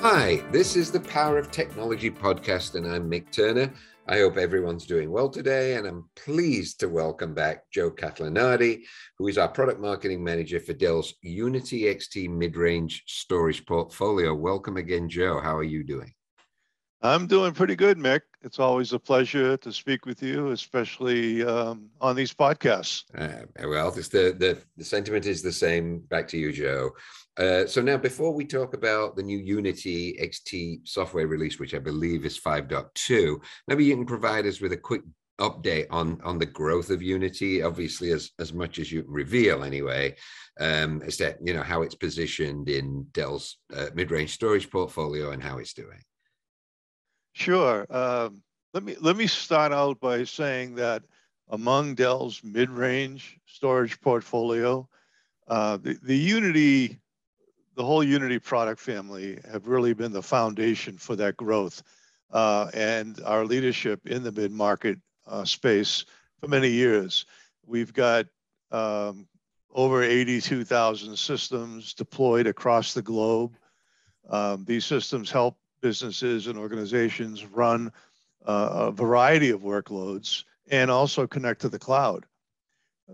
Hi, this is the Power of Technology podcast, and I'm Mick Turner. I hope everyone's doing well today, and I'm pleased to welcome back Joe Catalanotti, who is our product marketing manager for Dell's Unity XT mid range storage portfolio. Welcome again, Joe. How are you doing? I'm doing pretty good, Mick. It's always a pleasure to speak with you, especially um, on these podcasts. Uh, well, the, the, the sentiment is the same. Back to you, Joe. Uh, so now, before we talk about the new Unity XT software release, which I believe is 5.2, maybe you can provide us with a quick update on on the growth of Unity. Obviously, as as much as you can reveal, anyway, um, as that you know how it's positioned in Dell's uh, mid-range storage portfolio and how it's doing. Sure. Um, let me let me start out by saying that among Dell's mid-range storage portfolio, uh, the the Unity the whole Unity product family have really been the foundation for that growth uh, and our leadership in the mid-market uh, space for many years. We've got um, over 82,000 systems deployed across the globe. Um, these systems help businesses and organizations run uh, a variety of workloads and also connect to the cloud.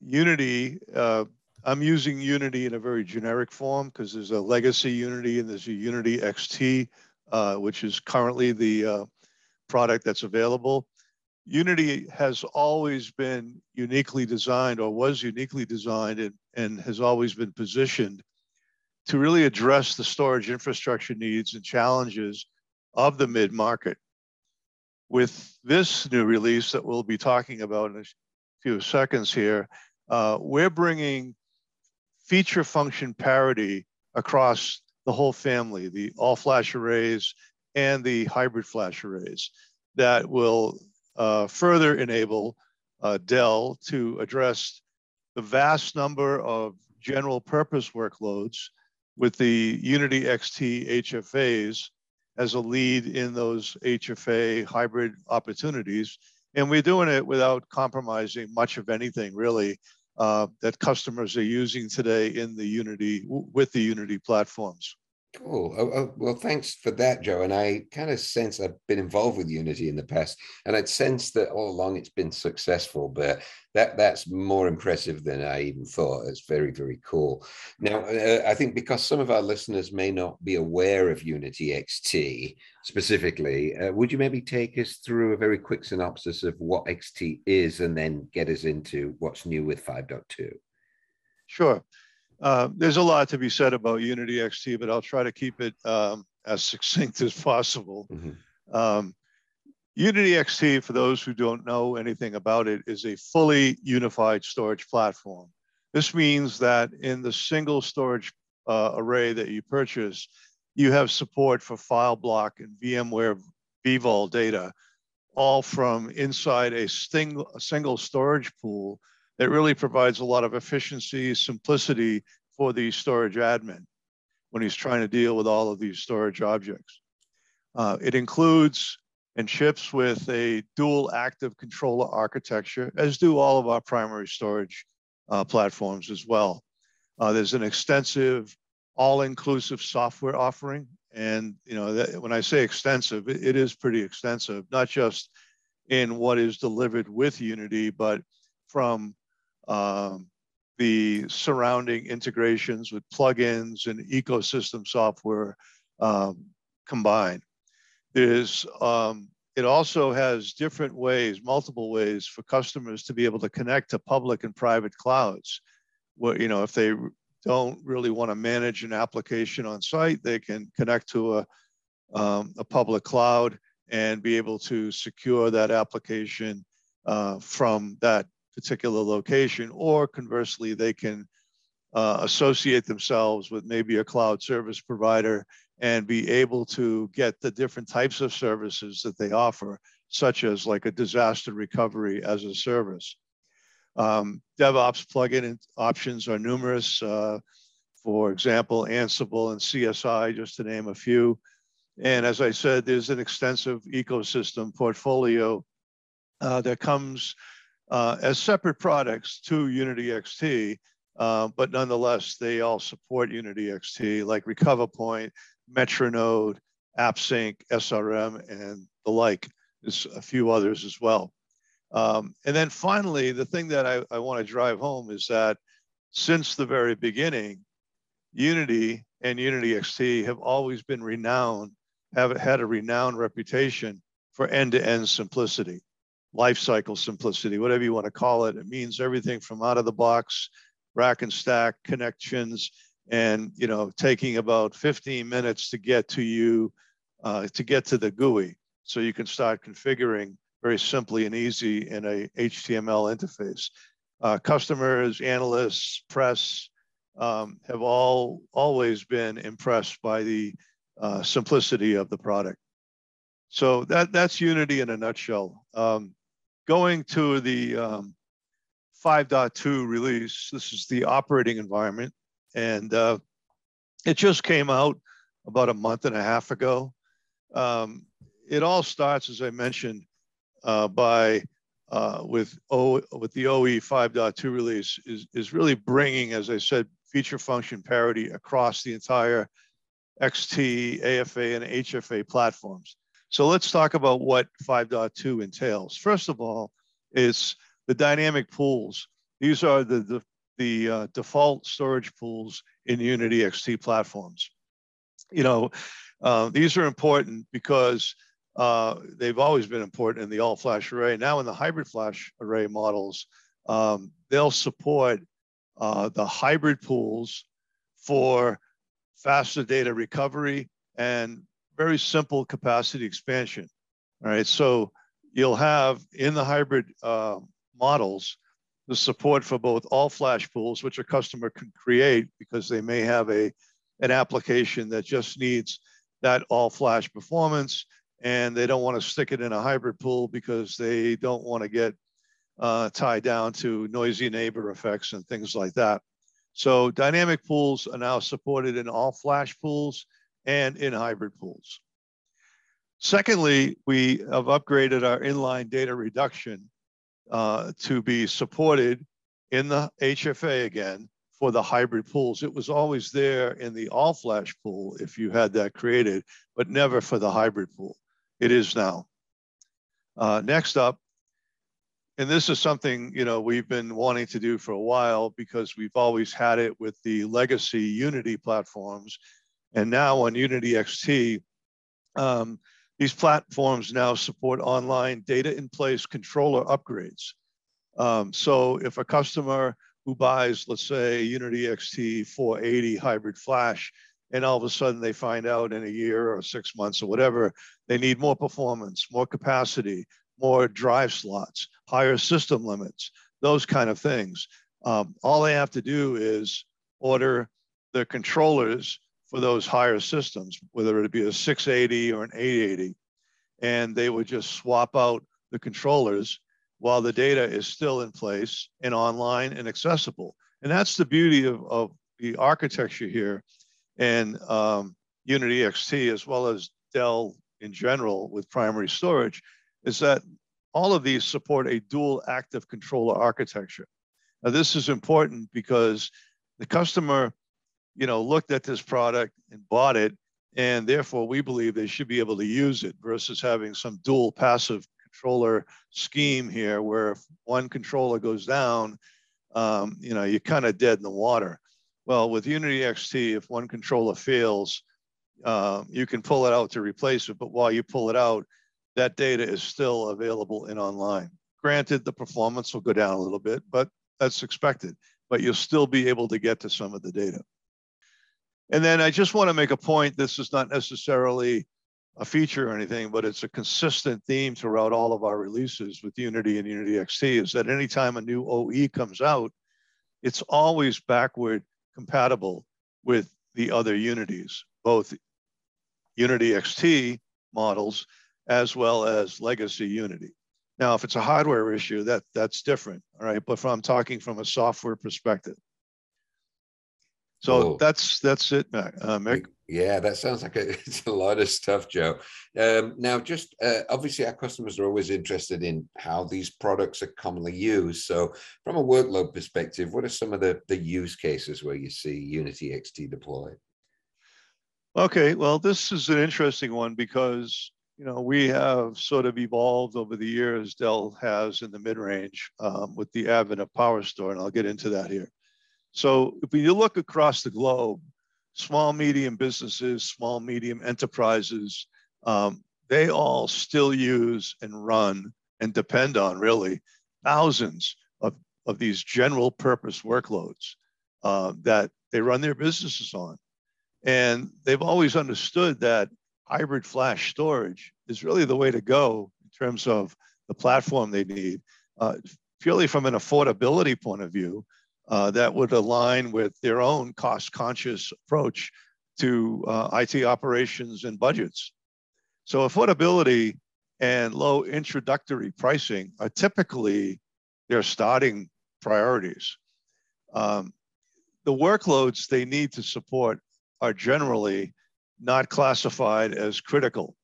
Unity uh, I'm using Unity in a very generic form because there's a legacy Unity and there's a Unity XT, uh, which is currently the uh, product that's available. Unity has always been uniquely designed or was uniquely designed and, and has always been positioned to really address the storage infrastructure needs and challenges of the mid-market. With this new release that we'll be talking about in a few seconds here, uh, we're bringing feature function parity across the whole family, the all flash arrays and the hybrid flash arrays that will uh, further enable uh, Dell to address the vast number of general purpose workloads with the Unity XT HFAs as a lead in those HFA hybrid opportunities. And we're doing it without compromising much of anything really uh, that customers are using today in the Unity with the Unity platforms. Cool. Oh, oh, well, thanks for that, Joe. And I kind of sense I've been involved with Unity in the past, and I'd sense that all along it's been successful. But that that's more impressive than I even thought. It's very very cool. Now, uh, I think because some of our listeners may not be aware of Unity XT specifically, uh, would you maybe take us through a very quick synopsis of what XT is, and then get us into what's new with 5.2? Sure. Uh, there's a lot to be said about Unity XT, but I'll try to keep it um, as succinct as possible. Mm-hmm. Um, Unity XT, for those who don't know anything about it, is a fully unified storage platform. This means that in the single storage uh, array that you purchase, you have support for file block and VMware vVol data, all from inside a single, a single storage pool that really provides a lot of efficiency, simplicity for the storage admin when he's trying to deal with all of these storage objects. Uh, it includes and ships with a dual active controller architecture, as do all of our primary storage uh, platforms as well. Uh, there's an extensive all-inclusive software offering. And you know, that, when I say extensive, it, it is pretty extensive, not just in what is delivered with Unity, but from um, the surrounding integrations with plugins and ecosystem software um, combined. There's, um, it also has different ways, multiple ways for customers to be able to connect to public and private clouds. Where, you know, if they don't really want to manage an application on site, they can connect to a, um, a public cloud and be able to secure that application uh, from that particular location, or conversely, they can uh, associate themselves with maybe a cloud service provider and be able to get the different types of services that they offer, such as like a disaster recovery as a service. Um, DevOps plugin options are numerous. Uh, for example, Ansible and CSI, just to name a few. And as I said, there's an extensive ecosystem portfolio uh, that comes uh, as separate products to Unity XT uh, but nonetheless, they all support Unity XT, like RecoverPoint, Metronode, AppSync, SRM, and the like. There's a few others as well. Um, and then finally, the thing that I, I want to drive home is that since the very beginning, Unity and Unity XT have always been renowned, have had a renowned reputation for end-to-end simplicity, lifecycle simplicity, whatever you want to call it. It means everything from out of the box, rack and stack connections, and you know, taking about 15 minutes to get to you, uh, to get to the GUI, so you can start configuring very simply and easy in a HTML interface. Uh, customers, analysts, press um, have all always been impressed by the uh, simplicity of the product. So that that's Unity in a nutshell. Um, going to the um, 5.2 release, this is the operating environment, and uh, it just came out about a month and a half ago. Um, it all starts, as I mentioned, uh, by uh, with o, with the OE 5.2 release is is really bringing, as I said, feature function parity across the entire XT, AFA, and HFA platforms. So let's talk about what 5.2 entails. First of all, is the dynamic pools. These are the, the, the uh, default storage pools in Unity XT platforms. You know, uh, these are important because uh, they've always been important in the all flash array. Now in the hybrid flash array models, um, they'll support uh, the hybrid pools for faster data recovery and very simple capacity expansion. All right, so you'll have in the hybrid uh, models the support for both all flash pools, which a customer can create because they may have a an application that just needs that all flash performance and they don't want to stick it in a hybrid pool because they don't want to get uh, tied down to noisy neighbor effects and things like that. So dynamic pools are now supported in all flash pools and in hybrid pools. Secondly, we have upgraded our inline data reduction uh, to be supported in the HFA again for the hybrid pools. It was always there in the all flash pool if you had that created, but never for the hybrid pool. It is now. Uh, next up, and this is something you know we've been wanting to do for a while because we've always had it with the legacy Unity platforms, and now on Unity XT, um, these platforms now support online data in place controller upgrades. Um, so if a customer who buys, let's say, Unity XT 480 hybrid flash and all of a sudden they find out in a year or six months or whatever, they need more performance, more capacity, more drive slots, higher system limits, those kind of things. Um, all they have to do is order the controllers for those higher systems, whether it be a 680 or an 880, and they would just swap out the controllers while the data is still in place and online and accessible. And that's the beauty of, of the architecture here and um, Unity XT, as well as Dell in general with primary storage, is that all of these support a dual active controller architecture. Now, this is important because the customer, you know, looked at this product and bought it, and therefore we believe they should be able to use it versus having some dual passive controller scheme here, where if one controller goes down, um, you know, you're kind of dead in the water. Well, with Unity XT, if one controller fails, uh, you can pull it out to replace it. But while you pull it out, that data is still available in online. Granted, the performance will go down a little bit, but that's expected. But you'll still be able to get to some of the data. And then I just want to make a point. This is not necessarily a feature or anything, but it's a consistent theme throughout all of our releases with Unity and Unity XT is that anytime a new OE comes out, it's always backward compatible with the other Unities, both Unity XT models as well as legacy Unity. Now, if it's a hardware issue, that that's different, all right. But if I'm talking from a software perspective, so oh. that's that's it, uh, Mick. Yeah, that sounds like a, it's a lot of stuff, Joe. Um, now, just uh, obviously, our customers are always interested in how these products are commonly used. So, from a workload perspective, what are some of the, the use cases where you see Unity XT deployed? Okay, well, this is an interesting one because you know we have sort of evolved over the years. Dell has in the mid-range um, with the advent of PowerStore, and I'll get into that here. So, if we look across the globe, small medium businesses, small medium enterprises, um, they all still use and run and depend on really thousands of, of these general purpose workloads uh, that they run their businesses on. And they've always understood that hybrid flash storage is really the way to go in terms of the platform they need. Uh, purely from an affordability point of view, uh, that would align with their own cost conscious approach to uh, IT operations and budgets. So affordability and low introductory pricing are typically their starting priorities. Um, the workloads they need to support are generally not classified as critical.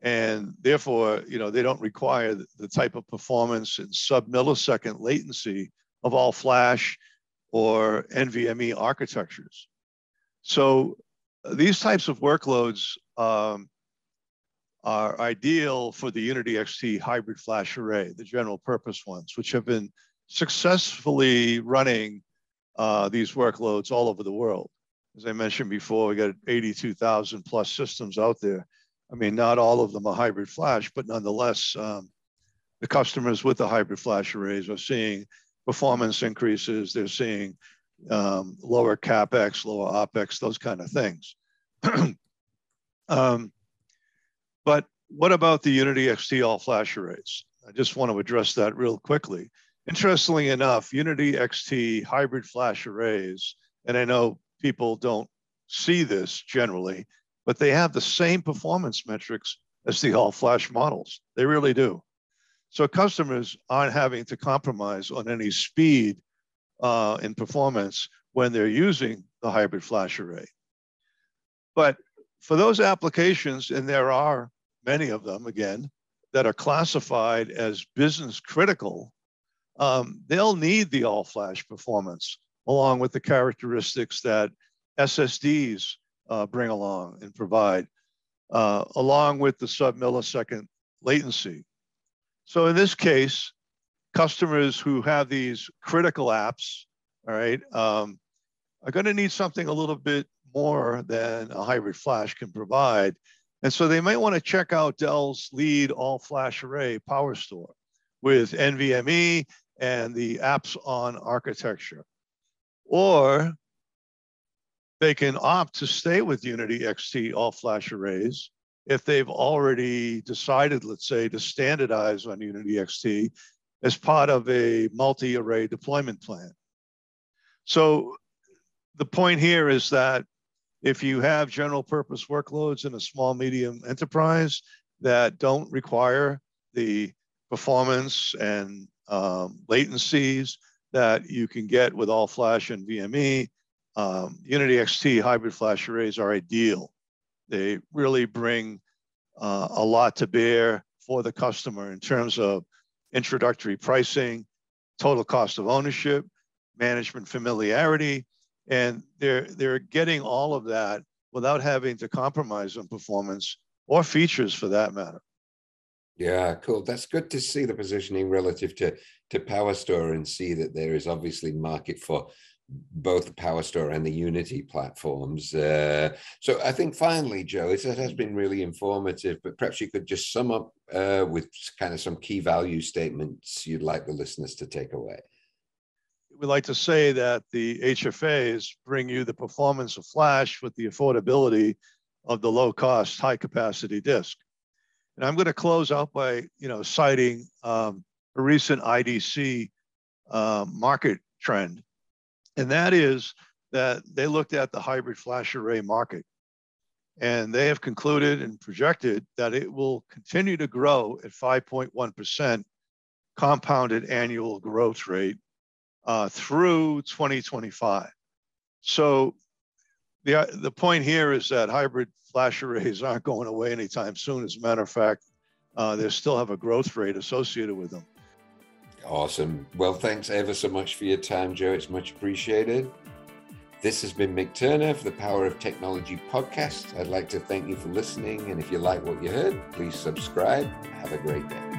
And therefore, you know, they don't require the type of performance and sub millisecond latency of all flash or NVMe architectures. So these types of workloads um, are ideal for the Unity XT hybrid flash array, the general purpose ones, which have been successfully running uh, these workloads all over the world. As I mentioned before, we got 82,000 plus systems out there. I mean, not all of them are hybrid flash, but nonetheless, um, the customers with the hybrid flash arrays are seeing performance increases. They're seeing um, lower capex, lower opex, those kind of things. um, but what about the Unity XT all flash arrays? I just want to address that real quickly. Interestingly enough, Unity XT hybrid flash arrays, and I know people don't see this generally, but they have the same performance metrics as the all flash models. They really do. So customers aren't having to compromise on any speed uh, and performance when they're using the hybrid flash array. But for those applications, and there are many of them again, that are classified as business critical, um, they'll need the all flash performance along with the characteristics that SSDs uh, bring along and provide, uh, along with the sub millisecond latency. So in this case, customers who have these critical apps, all right, um, are going to need something a little bit more than a hybrid flash can provide. And so they might want to check out Dell's lead all flash array PowerStore with NVMe and the AppsON architecture. Or they can opt to stay with Unity XT all flash arrays if they've already decided, let's say, to standardize on Unity XT as part of a multi-array deployment plan. So the point here is that if you have general purpose workloads in a small medium enterprise that don't require the performance and um, latencies that you can get with all flash NVMe, um, Unity XT hybrid flash arrays are ideal they really bring uh, a lot to bear for the customer in terms of introductory pricing, total cost of ownership, management familiarity, and they're they're getting all of that without having to compromise on performance or features for that matter. Yeah, cool. That's good to see the positioning relative to to PowerStore and see that there is obviously market for both the PowerStore and the Unity platforms. Uh, so I think finally, Joe, it has been really informative, but perhaps you could just sum up uh, with kind of some key value statements you'd like the listeners to take away. We'd like to say that the HFAs bring you the performance of Flash with the affordability of the low cost, high capacity disk. And I'm going to close out by, you know, citing um, a recent IDC uh, market trend and that is that they looked at the hybrid flash array market and they have concluded and projected that it will continue to grow at 5.1% compounded annual growth rate uh, through 2025. So the, the point here is that hybrid flash arrays aren't going away anytime soon. As a matter of fact, uh, they still have a growth rate associated with them. Awesome. Well, thanks ever so much for your time, Joe. It's much appreciated. This has been Mick Turner for the Power of Technology podcast. I'd like to thank you for listening. And if you like what you heard, please subscribe. Have a great day.